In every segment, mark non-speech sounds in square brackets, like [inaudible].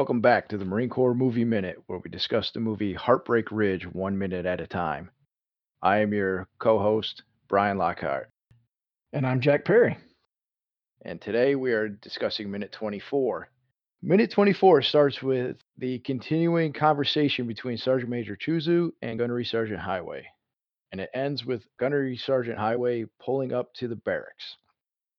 Welcome back to the Marine Corps Movie Minute, where we discuss the movie Heartbreak Ridge one minute at a time. I am your co host, Brian Lockhart, And I'm Jack Perry. and today we are discussing minute 24. Minute 24 starts with the continuing conversation between Sergeant Major Choozoo and Gunnery Sergeant Highway, and it ends with Gunnery Sergeant Highway pulling up to the barracks.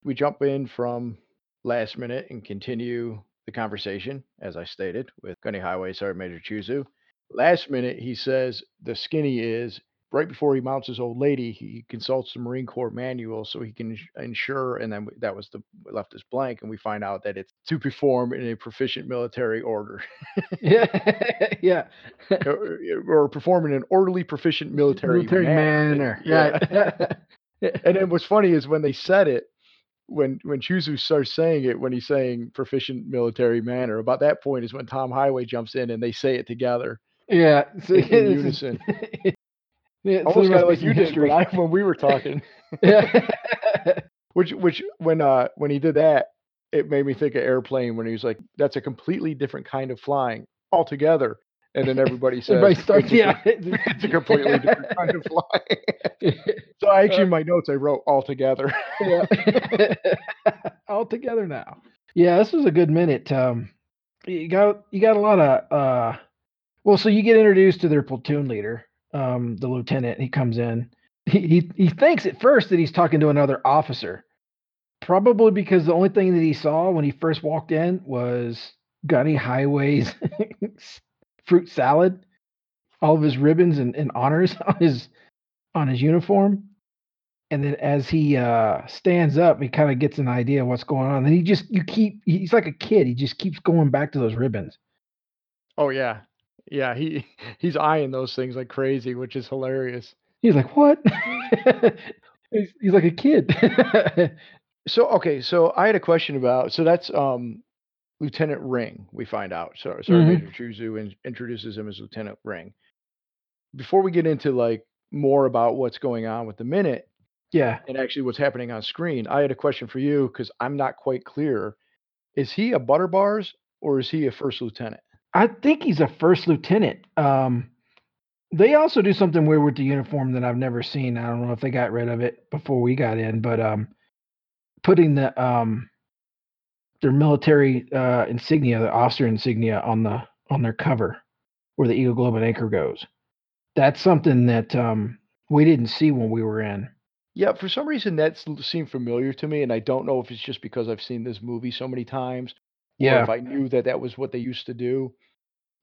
We jump in from last minute and continue the conversation, as I stated, with Gunny Highway Sergeant Major Choozoo. Last minute, he says the skinny is right before he mounts his old lady, he consults the Marine Corps manual so he can ensure, and then that was the left us blank, and we find out that it's to perform in a proficient military order Yeah, [laughs] [laughs] yeah. or, or perform in an orderly, proficient military, Military manner. manner. Yeah. Right. [laughs] and then what's funny is when they said it, when when Choozoo starts saying it, when he's saying proficient military manner, about that point is when Tom Highway jumps in and they say it together yeah. [laughs] So, in, in unison. [laughs] yeah, Almost kind of like you some did when, I, when we were talking. [laughs] yeah. Which which when uh when he did that, it made me think of airplane when he was like, "That's a completely different kind of flying altogether." And then everybody [laughs] says, Everybody starts, "It's a yeah. [laughs] it's a completely different kind of flying. [laughs] so I actually in my notes I wrote altogether. yeah. All together now. Yeah, this was a good minute. Um, you got you got a lot of uh, well, so you get introduced to their platoon leader, um, the lieutenant. He comes in. He, he he thinks at first that he's talking to another officer, probably because the only thing that he saw when he first walked in was Gunny Highway's fruit salad, all of his ribbons and, and honors [laughs] on his on his uniform. And then as he uh stands up he kind of gets an idea of what's going on. And he just you keep he's like a kid. He just keeps going back to those ribbons. Oh yeah. Yeah, he [laughs] he's eyeing those things like crazy, which is hilarious. he's like what? [laughs] He's, he's like a kid. So okay, so I had a question about so that's um Lieutenant Ring, we find out. So Sergeant Mhm. Major Choozoo in, introduces him as Lieutenant Ring. Before we get into like more about what's going on with the minute yeah and actually what's happening on screen, I had a question for you because I'm not quite clear. Is he a butter bars or is he a first lieutenant? i think he's a first lieutenant um they also do something weird with the uniform that i've never seen i don't know if they got rid of it before we got in but um putting the um their military uh insignia the officer insignia on the on their cover where the eagle globe and anchor goes. That's something that um we didn't see when we were in. Yeah, for some reason that seemed familiar to me, and I don't know if it's just because I've seen this movie so many times, or yeah. if I knew that that was what they used to do,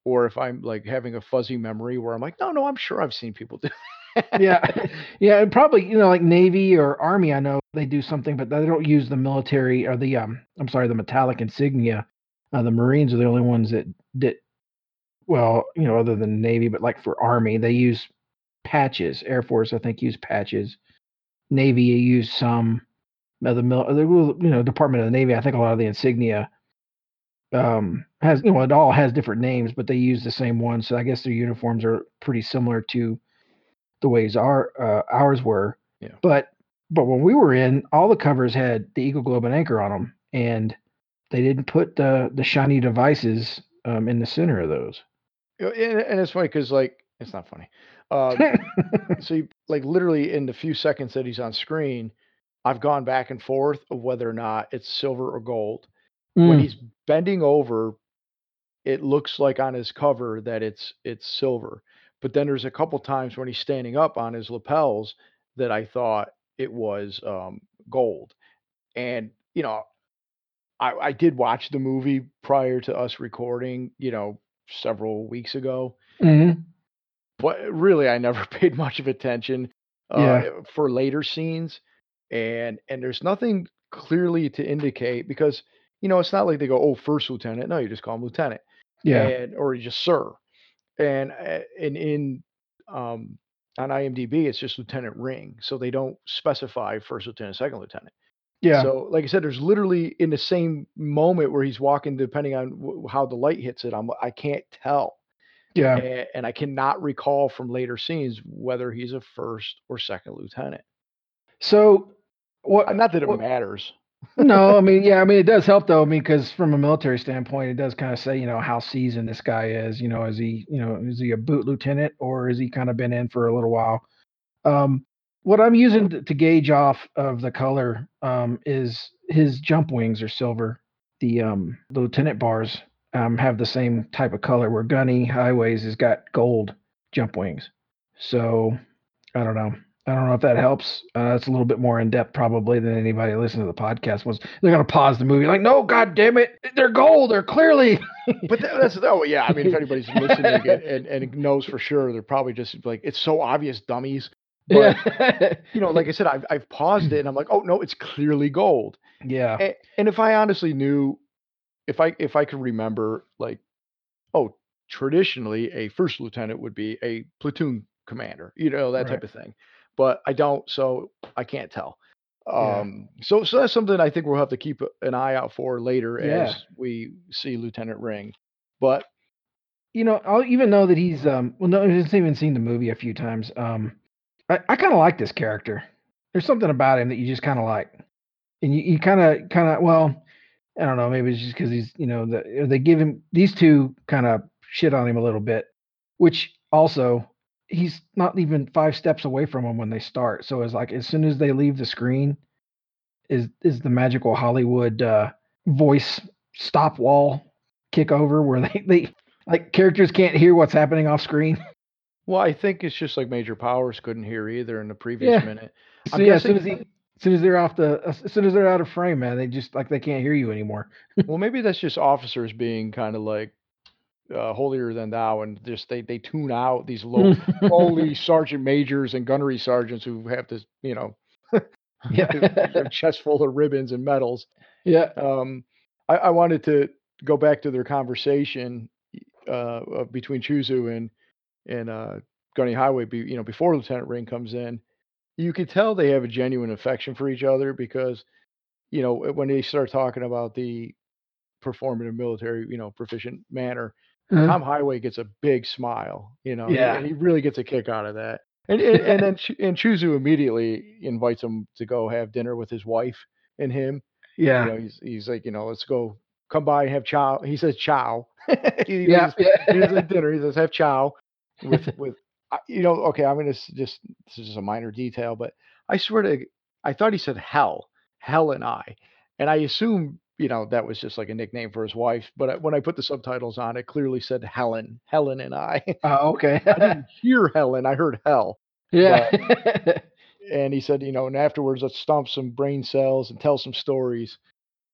or if I'm like having a fuzzy memory where I'm like, no, no, I'm sure I've seen people do. yeah. [laughs] Yeah and probably you know like navy or army i know they do something but they don't use the military or the um i'm sorry the metallic insignia. Uh, the marines are the only ones that that well you know other than navy but like for army they use patches. Air force i think use patches. Navy you use some of the mil- you know department of the navy i think a lot of the insignia um has you know it all has different names but they use the same one so i guess their uniforms are pretty similar to the ways our uh, ours were. Yeah. but but when we were in all the covers had the eagle globe and anchor on them and they didn't put the the shiny devices um, in the center of those and, and it's funny because like it's not funny. Um, [laughs] so you, like literally in the few seconds that he's on screen, I've gone back and forth of whether or not it's silver or gold. When Mm, he's bending over, it looks like on his cover that it's it's silver. But then there's a couple times when he's standing up on his lapels that I thought it was um, gold. And you know, I, I did watch the movie prior to us recording. You know, several weeks ago, mhm. but really I never [laughs] paid much of attention uh, Yeah. for later scenes. And and there's nothing clearly to indicate because you know it's not like they go, oh, first lieutenant. No, you just call him lieutenant yeah and or just sir. And uh, and in um, on IMDb, it's just Lieutenant Ring, so they don't specify first lieutenant, second lieutenant. yeah So, like I said, there's literally in the same moment where he's walking, depending on w- how the light hits it, I'm I can't tell, yeah and, and I cannot recall from later scenes whether he's a first or second lieutenant. so what Not that it what- matters. No, I mean, yeah, I mean, it does help though. I mean, because from a military standpoint, it does kind of say, you know, how seasoned this guy is. You know, is he, you know, is he a boot lieutenant or has he kind of been in for a little while? Um, what I'm using to, to gauge off of the color um, is his jump wings are silver. The um, the lieutenant bars um, have the same type of color. Where Gunny Highways has got gold jump wings. So I don't know. I don't know if that helps. Uh, it's a little bit more in depth probably than anybody listening to the podcast was. They're gonna pause the movie like, no, god damn it, they're gold. They're clearly. [laughs] but that, that's oh yeah. I mean, if anybody's [laughs] listening and, and, and knows for sure, they're probably just like it's so obvious, dummies. But yeah. [laughs] you know, like I said, I've I've paused it and I'm like, oh no, it's clearly gold. yeah. And, and if I honestly knew, if I if I could remember, like, oh, traditionally a first lieutenant would be a platoon commander, you know, that Right. type of thing. But I don't, so I can't tell. Yeah. Um, so so that's something I think we'll have to keep an eye out for later Yeah. as we see Lieutenant Ring. But you know, I'll even know that he's um well no, he's even seen the movie a few times. Um I, I kinda like this character. There's something about him that you just kinda like. And you, you kinda kinda well, I don't know, maybe it's just because he's you know, the they give him these two kind of shit on him a little bit, which also he's not even five steps away from them when they start. So it's like as soon as they leave the screen, is is the magical Hollywood uh voice stop wall kick over where [laughs] they, they like characters can't hear what's happening off screen. [laughs] well, I think it's just like Major Powers couldn't hear either in the previous Yeah. minute. So I'm yeah, as soon as he as soon as they're off the as soon as they're out of frame, man, they just like they can't hear you anymore. [laughs] Well, maybe that's just officers being kind of like uh, holier than thou, and just they they tune out these [laughs] low lowly sergeant majors and gunnery sergeants who have this, you know, [laughs] yeah. [laughs] chest full of ribbons and medals. yeah. Um, I, I wanted to go back to their conversation uh, between Choozoo and and uh, Gunny Highway. Be, you know, before Lieutenant Ring comes in, you could tell they have a genuine affection for each other because, you know, when they start talking about the perform in military, you know, proficient manner, Uh, Tom Highway gets a big smile, you know, Yeah. and he really gets a kick out of that. And and, and then [laughs] Chu- and Choozoo immediately invites him to go have dinner with his wife and him. yeah. You know, he's he's like, you know, let's go, come by and have chow. He says chow. [laughs] he yeah. he doesn't dinner. He says have chow with [laughs] with you know. Okay, I'm gonna just this is just a minor detail, but I swear to, I thought he said hell, hell and I, and I assume you know that was just like a nickname for his wife. But I- when I put the subtitles on, it clearly said Helen, Helen and I. [laughs] Oh, okay. I didn't [laughs] hear Helen. I heard hell. yeah. And he said, you know, and afterwards let's stomp some brain cells and tell some stories.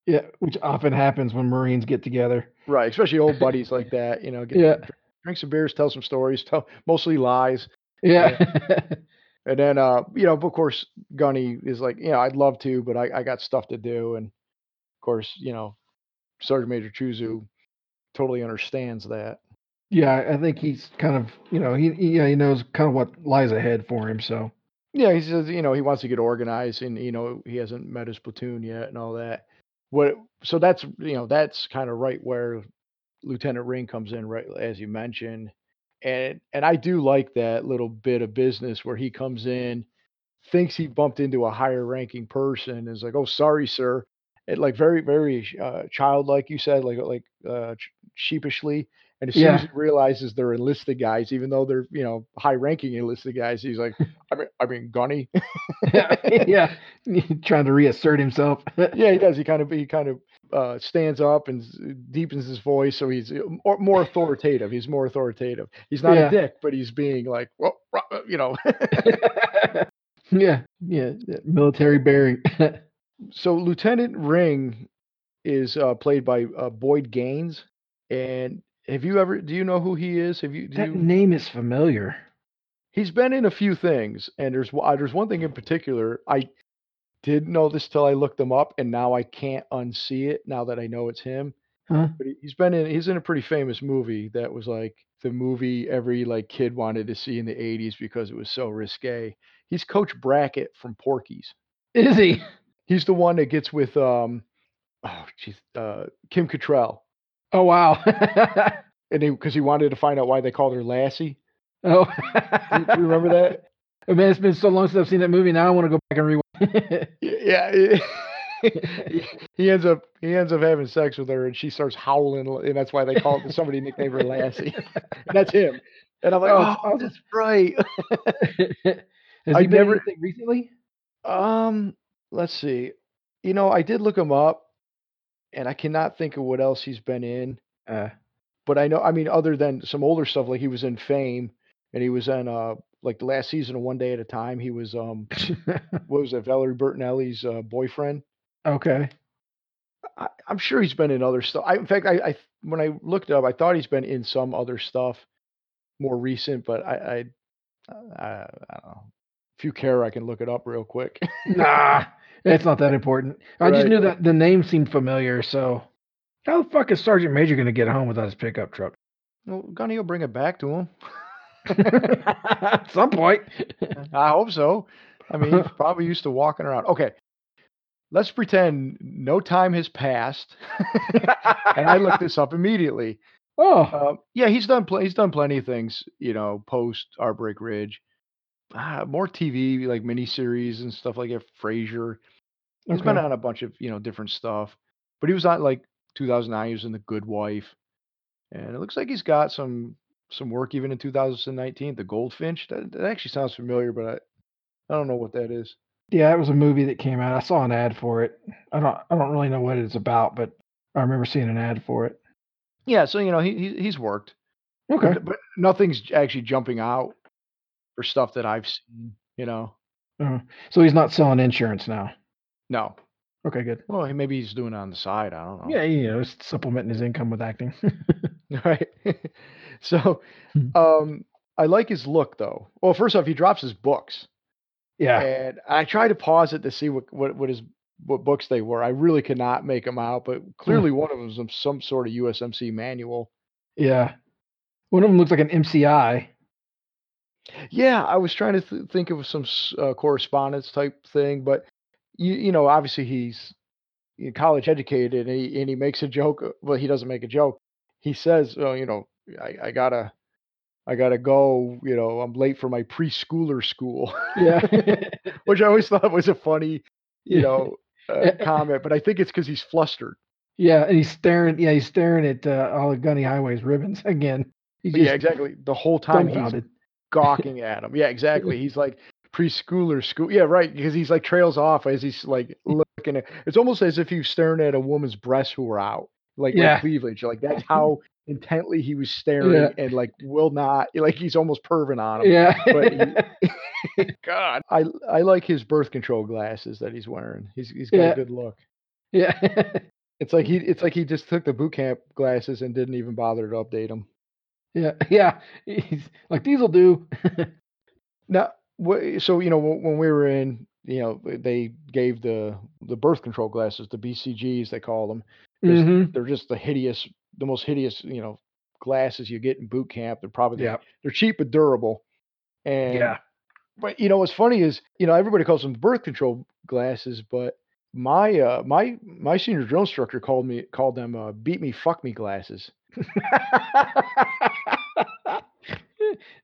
yeah, which often happens when Marines get together. Right, especially old buddies like [laughs] that. You know, get, Yeah. dr- drink some beers, tell some stories, tell mostly lies. Yeah. And then, uh, you know, of course, Gunny is like, you know, I'd love to, but I, I got stuff to do. And course, you know, Sergeant Major mm. Choozoo totally understands that. yeah, I think he's kind of, you know, he, he yeah, he knows kind of what lies ahead for him, so. Yeah, he says, you know, he wants to get organized and, you know, he hasn't met his platoon yet and all that. What, so that's, you know, that's kind of right where Lieutenant Ring comes in, right, as you mentioned. And, and I do like that little bit of business where he comes in, thinks he bumped into a higher ranking person, and is like, oh, sorry, sir. It like very, very uh, childlike, you said, like, like uh, sheepishly. And as soon as he realizes they're enlisted guys, even though they're, you know, high ranking enlisted guys, he's like, [laughs] I mean, I mean, Gunny. yeah. [laughs] Trying to reassert himself. yeah, he [laughs] does. He kind of he kind of uh, stands up and deepens his voice, so he's uh, more, authoritative. He's more authoritative. He's not Yeah. a dick, but he's being like, well, uh, you know. yeah. Yeah. yeah, Military bearing. So Lieutenant Ring is uh, played by uh, Boyd Gaines, and have you ever? Do you know who he is? Have you? Do that you name is familiar. He's been in a few things, and there's one- uh, there's one thing in particular I didn't know this till I looked him up, and now I can't unsee it now that I know it's him. Huh? But he- he's been in he's in a pretty famous movie that was like the movie every like kid wanted to see in the 80s because it was so risque. He's Coach Brackett from Porky's. Is he? He's the one that gets with um oh jeez uh Kim Cattrall. Oh wow. And he because he wanted to find out why they called her Lassie. oh. Do you, do you remember that? [laughs] Oh, man, it's been so long since I've seen that movie. Now I want to go back and rewind. [laughs] Y- Yeah. [laughs] it- he, ends up he ends up having sex with her, and she starts howling, and that's why they call it. Somebody nicknamed her Lassie. that's him. And I'm like, Oh, oh, that's right. Has I he been never- anything recently? um, let's see. You know, I did look him up, and I cannot think of what else he's been in. Uh, But I know, I mean, other than some older stuff, like he was in Fame, and he was in uh like the last season of One Day at a Time. He was um [laughs] what was that Valerie Bertinelli's uh, boyfriend. okay. I, I'm sure he's been in other stuff. I, in fact, I, I when I looked up, I thought he's been in some other stuff more recent, but I I, I, I don't know. If you care, I can look it up real quick. Nah, [laughs] [laughs] it's not that important. I just knew that the name seemed familiar. So, how the fuck is Sergeant Major going to get home without his pickup truck? well, Gunny will bring it back to him. At [laughs] some point. [laughs] I hope so. I mean, he's [laughs] probably used to walking around. Okay, let's pretend no time has passed, and I looked this up immediately. oh, Um, yeah, he's done pl- he's done plenty of things, you know, post Heartbreak Ridge. Ah, more TV like miniseries and stuff like that. Frasier. He's been on a bunch of you know different stuff, but he was on like 2009. He was in The Good Wife, and it looks like he's got some some work even in 2019. The Goldfinch. That, that actually sounds familiar, but I I don't know what that is. Yeah, it was a movie that came out. I saw an ad for it. I don't. I don't really know what it's about, but I remember seeing an ad for it. Yeah, so you know he, he he's worked, Okay. but, but nothing's actually jumping out for stuff that I've seen. You know, Uh, so he's not selling insurance now. No. Okay, good. Well, he- maybe he's doing it on the side. I don't know. Yeah, you know, he's supplementing his income with acting. [laughs] right? [laughs] so, Hmm. um, I like his look though. Well, first off, he drops his books, yeah. and I tried to pause it to see what what what his what books they were. I really could not make them out, but clearly one of them was some- some sort of USMC manual. Yeah. One of them looks like an MCI. Yeah, I was trying to th- think of some s- uh, correspondence type thing, but you you know, obviously he's college educated, and he and he makes a joke. uh, Well, he doesn't make a joke. He says, "Oh, you know, I, I gotta." I gotta go, you know, I'm late for my preschooler school. Yeah. [laughs] Which I always thought was a funny, you know, uh, [laughs] comment, but I think it's because he's flustered. yeah, and he's staring. Yeah, he's staring at uh, all the Gunny Highways ribbons [laughs] again. Just yeah, exactly. The whole time he's gawking at him. Yeah, exactly. He's like preschooler school. Yeah, right. Because he's like trails off as he's like mm. looking at. It's almost as if he's staring at a woman's breasts who are out, like Yeah. cleavage. Like that's [laughs] how intently he was staring Yeah. and like will not. Like he's almost perving on him. Yeah. but [laughs] [laughs] God, I I like his birth control glasses that he's wearing. He's he's got Yeah. a good look. yeah. It's like he it's like he just took the boot camp glasses and didn't even bother to update them. yeah. Yeah. He's like these will do. Now, so you know when we were in, you know, they gave the the birth control glasses, the BCGs they call them. Mhm. They're just the hideous, the most hideous, you know, glasses you get in boot camp. They're probably Yeah. they're cheap but durable. And Yeah. But you know what's funny is you know everybody calls them birth control glasses, but my uh my my senior drill instructor called me called them uh, beat me fuck me glasses. [laughs]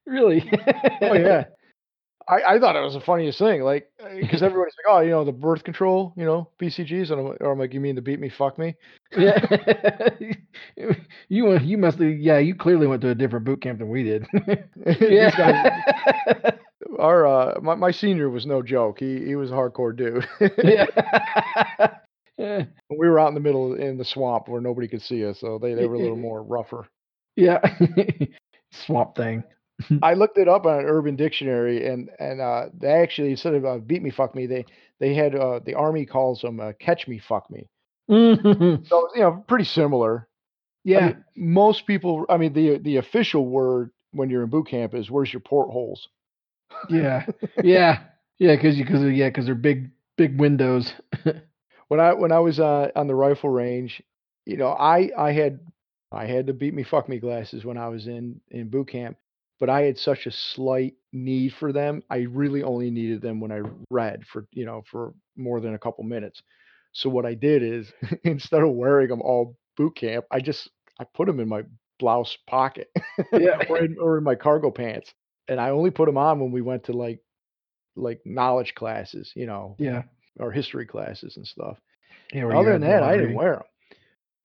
really? [laughs] Oh yeah, I I thought it was the funniest thing, like [laughs] because everybody's like, oh, you know the birth control, you know BCGs, and I'm, or I'm like, you mean the beat me fuck me? yeah. [laughs] [laughs] you went- you must have yeah, you clearly went to a different boot camp than we did. These guys- yeah. our uh my, my senior was no joke. He he was a hardcore dude. yeah. Yeah. we were out in the middle in the swamp where nobody could see us, so they they were a little more rougher. Yeah. Swamp thing. [laughs] I looked it up on an Urban Dictionary, and and uh, they actually instead of uh, beat me, fuck me, they they had uh, the army calls them uh, catch me, fuck me. Mhm. So you know, pretty similar. I Yeah. mean, most people. I mean, the the official word when you're in boot camp is "Where's your portholes?" Yeah. [laughs] Yeah. Yeah, because because yeah, because they're big big windows. [laughs] When I when I was uh, on the rifle range, you know, I I had I had to beat me, fuck me glasses when I was in in boot camp, but I had such a slight need for them. I really only needed them when I read for you know for more than a couple minutes. So what I did is [laughs] instead of wearing them all boot camp, I just I put them in my blouse pocket [laughs] Yeah. or, in, or in my cargo pants, and I only put them on when we went to like like knowledge classes, you know, Yeah. or history classes and stuff. Yeah, Other than that, I didn't wear them.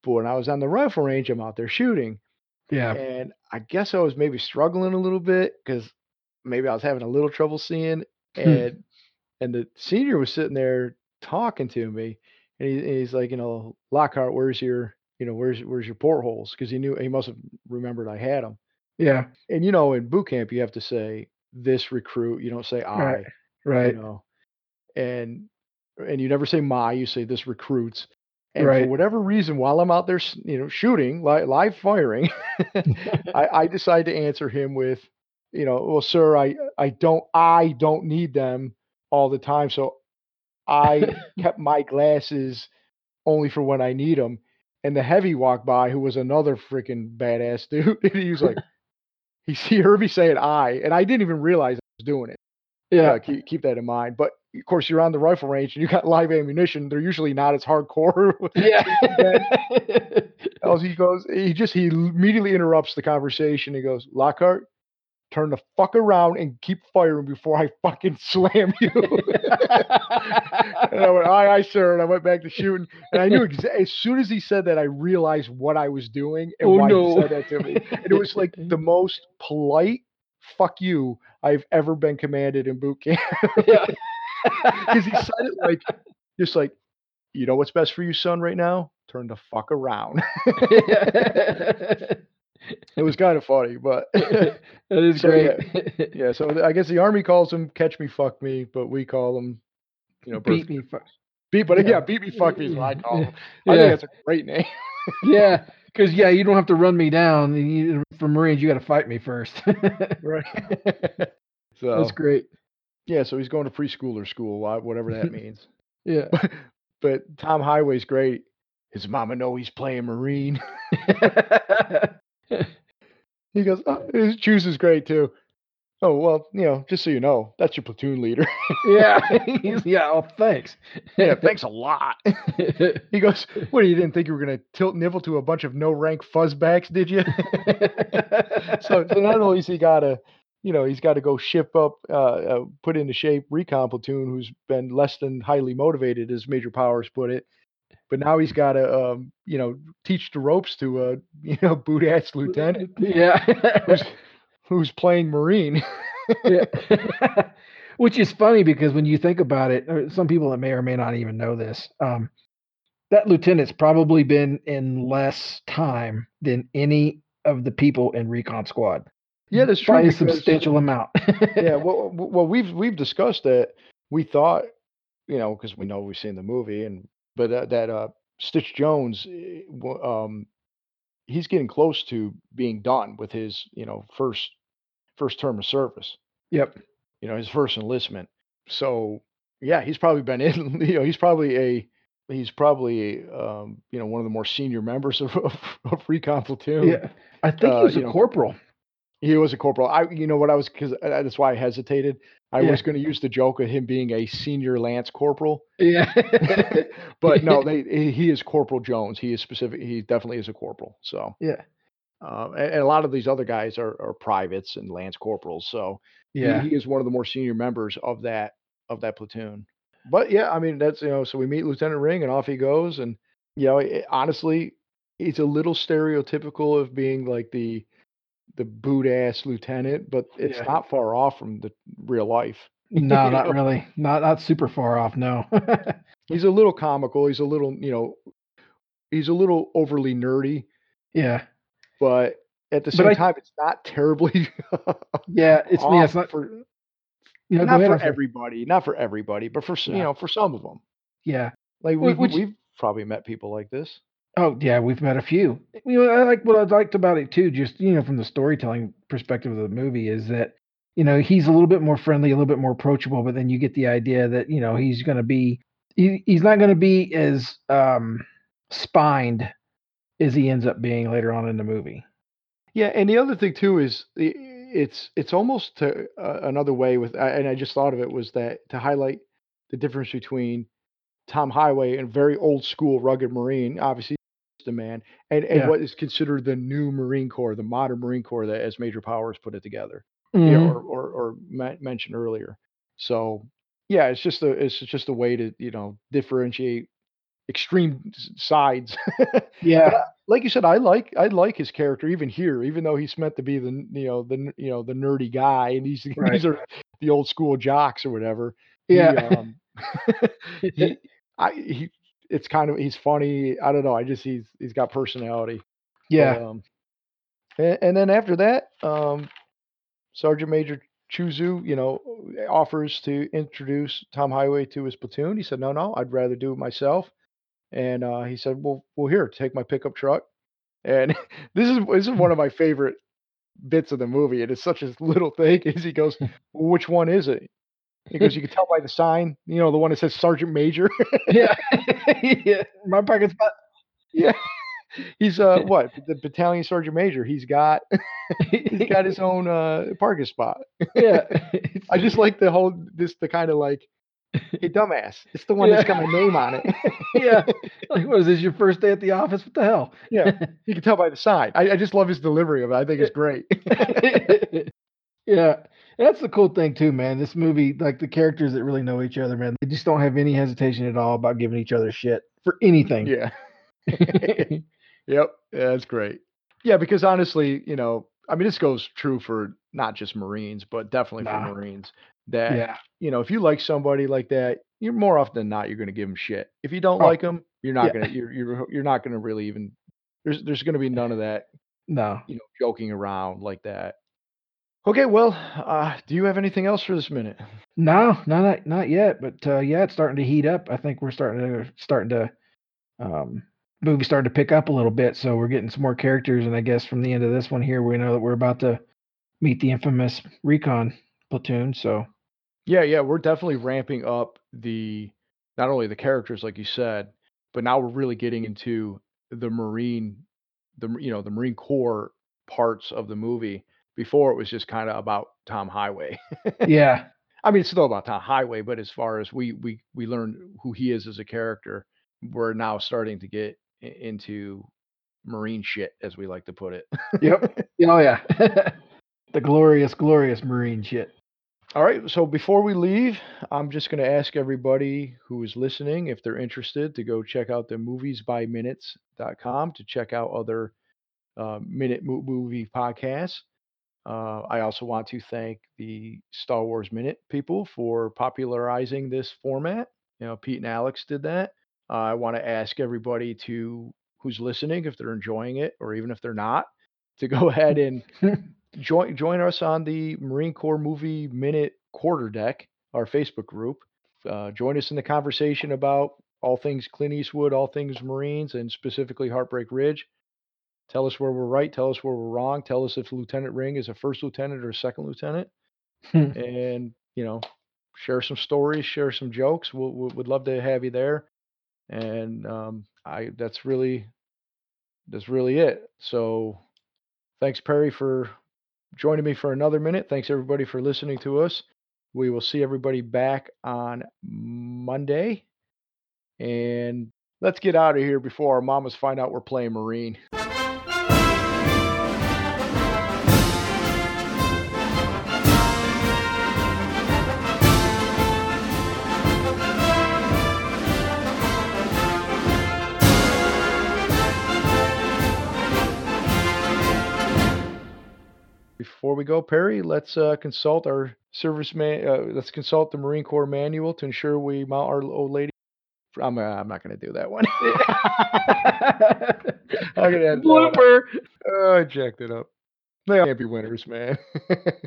But when I was on the rifle range, I'm out there shooting, Yeah. and I guess I was maybe struggling a little bit because maybe I was having a little trouble seeing, Hmm. and and the senior was sitting there talking to me, and, he, and he's like, you know, Lockhart, where's your, you know, where's where's your portholes? Because he knew he must have remembered I had them. Yeah. And you know, in boot camp, you have to say this recruit. You don't say I. Right. You Right. know, and and you never say my. You say this recruits. And for whatever reason, while I'm out there, you know, shooting live, live firing, [laughs] I, I decide to answer him with, you know, well, sir, I I don't I don't need them all the time, so I [laughs] kept my glasses only for when I need them. And the heavy walked by, who was another freaking badass dude. [laughs] And he was like, he he heard me saying I, and I didn't even realize I was doing it. Yeah. Uh, keep keep that in mind. But of course, you're on the rifle range and you got [laughs] live ammunition. They're usually not as hardcore. [laughs] Yeah. [laughs] He goes, he just he immediately interrupts the conversation. He goes, Lockhart, turn the fuck around and keep firing before I fucking slam you. and I went, aye, aye, sir. And I went back to shooting. And I knew exa- as soon as he said that, I realized what I was doing and Oh, why no. he said that to me. And it was like the most polite fuck you I've ever been commanded in boot camp. yeah. [laughs] Because he said it like, just like, you know what's best for you, son, right now? Turn the fuck around. [laughs] it was kind of funny, but [laughs] that is So, great. yeah. So I guess the army calls them "catch me, fuck me," but we call them, you know, Beat me. fu- beat. But yeah, yeah. beat me, fuck me is what I call them. Yeah. I think that's a great name. yeah. Because yeah, you don't have to run me down. You, for Marines, you got to fight me first. right. [laughs] so That's great. yeah, so he's going to preschooler school, whatever that means. [laughs] Yeah. [laughs] But Tom Highway's great. His mama know he's playing Marine. He goes, oh, his juice is great too. Oh well, you know, just so you know, that's your platoon leader. yeah. [laughs] [laughs] Yeah. Oh, thanks. yeah, thanks a lot. [laughs] he goes, what? You didn't think you were gonna tilt nivel to a bunch of no rank fuzzbacks, did you? so, so not only is he got to, you know, he's got to go ship up, uh, uh, put into shape recon platoon who's been less than highly motivated, as Major Powers put it. But now he's got to, um, you know, teach the ropes to a, you know, boot ass lieutenant yeah. Who's, playing Marine. [laughs] Yeah. [laughs] Which is funny because when you think about it, some people that may or may not even know this, um, that lieutenant's probably been in less time than any of the people in recon squad. yeah, that's true. By a substantial amount. [laughs] yeah, well, well, we've we've discussed that. We thought, you know, because we know we've seen the movie, and but that, that uh, Stitch Jones, eh, um, he's getting close to being done with his, you know, first first term of service. Yep. You know, his first enlistment. So yeah, he's probably been in. [laughs] You know, he's probably a he's probably um, you know one of the more senior members of [laughs] of, of recon platoon. Yeah. I think Uh, he was a know, corporal. He was a corporal. I, you know what I was, because that's why I hesitated. I Yeah. was going to use the joke of him being a senior lance corporal, Yeah. [laughs] but no, [laughs] they he he is Corporal Jones. He is specific. He definitely is a corporal. So, yeah. um, and, and a lot of these other guys are, are privates and lance corporals. So he- Yeah. he, is one of the more senior members of that of that platoon. But yeah, I mean that's you know, so we meet Lieutenant Ring and off he goes, and you know, it, honestly, he's a little stereotypical of being like the the boot ass lieutenant, but it's Yeah. not far off from the real life. No, [laughs] not know? really. Not not super far off. No. [laughs] He's a little comical. He's a little, you know, he's a little overly nerdy, yeah. but at the same I- time, it's not terribly. [laughs] Yeah. It's yeah. It's not. for You know, not for everybody, not for everybody, but for s you know, for some of them. Yeah. Like we've, we've probably met people like this. Oh yeah, we've met a few. You know, I like what I liked about it too. Just you know, from the storytelling perspective of the movie, is that you know he's a little bit more friendly, a little bit more approachable. But then you get the idea that you know he's going to be he, he's not going to be as um spined as he ends up being later on in the movie. Yeah, and the other thing too is it's it's almost to uh, another way with, and I just thought of it was that to highlight the difference between Tom Highway and very old school rugged Marine, obviously the man, and and Yeah. what is considered the new Marine Corps, the modern Marine Corps that as Major Powers put it together, you Mhm. know, or or, or men- mentioned earlier. So yeah, it's just a it's just a way to you know differentiate extreme sides. [laughs] Yeah. I, like you said, I like I like his character even here, even though he's meant to be the you know the you know the nerdy guy, and these [laughs] Right. these are the old school jocks or whatever. He, Yeah. um, [laughs] he, I, he, it's kind of he's funny. I don't know. I just he's he's got personality. But, yeah. um, and, and then after that, um, Sergeant Major Choozoo, you know, offers to introduce Tom Highway to his platoon. He said, "No, no, I'd rather do it myself." And uh, he said, "Well, well, here, take my pickup truck." And [laughs] this is this is one [laughs] of my favorite bits of the movie. And it's such a little thing. [laughs] Is he goes, well, "Which one is it?" Goes, [laughs] "You can tell by the sign. You know, the one that says Sergeant Major." [laughs] yeah. [laughs] yeah. My pocket spot. yeah, he's uh what the battalion sergeant major. He's got he's got his own uh parking spot. yeah. I just like the whole this the kind of like, hey dumbass, it's the one that's got my name on it. yeah. Like, what is this? Your first day at the office? What the hell? yeah, you can tell by the sign. I, I just love his delivery of it. I think it's great. yeah. That's the cool thing too, man. This movie, like the characters that really know each other, man, they just don't have any hesitation at all about giving each other shit for anything. yeah. [laughs] [laughs] Yep. Yeah, that's great. Yeah, because honestly, you know, I mean, this goes true for not just Marines, but definitely Nah. for Marines. That yeah. you know, if you like somebody like that, you're more often than not you're going to give them shit. If you don't Oh, like them, you're not yeah. going to you're you're you're not going to really even there's there's going to be none of that, [laughs] No. you know, joking around like that. Okay, well, uh do you have anything else for this minute? No, no, not not yet. But uh, yeah, it's starting to heat up. I think we're starting to starting to um movie starting to pick up a little bit. So we're getting some more characters, and I guess from the end of this one here, we know that we're about to meet the infamous recon platoon. So Yeah, yeah, we're definitely ramping up the not only the characters like you said, but now we're really getting into the Marine the you know, the Marine Corps parts of the movie. Before it was just kind of about Tom Highway. yeah, [laughs] I mean, it's still about Tom Highway, but as far as we we we learned who he is as a character, we're now starting to get into Marine shit, as we like to put it. Yep. [laughs] oh yeah, [laughs] the glorious, glorious Marine shit. All right. So before we leave, I'm just going to ask everybody who is listening if they're interested to go check out the moviesbyminutes.com to check out other uh, minute movie podcasts. Uh, I also want to thank the Star Wars Minute people for popularizing this format. You know, Pete and Alex did that. Uh, I want to ask everybody to who's listening, if they're enjoying it or even if they're not, to go [laughs] ahead and [laughs] join join us on the Marine Corps Movie Minute Quarter Deck, our Facebook group. Uh, join us in the conversation about all things Clint Eastwood, all things Marines, and specifically Heartbreak Ridge. Tell us where we're right. Tell us where we're wrong. Tell us if Lieutenant Ring is a first lieutenant or a second lieutenant. and you know, share some stories, share some jokes. We'll, we would love to have you there. And um, I that's really that's really it. So thanks Perry for joining me for another minute. Thanks everybody for listening to us. We will see everybody back on Monday. And let's get out of here before our mamas find out we're playing Marine. Before we go, Perry, let's uh, consult our service man. Uh, let's consult the Marine Corps manual to ensure we mount our old lady. I'm, uh, I'm not going to do that one. [laughs] I'm gonna end. Blooper. Oh, I jacked it up. They can't be winners, man. [laughs]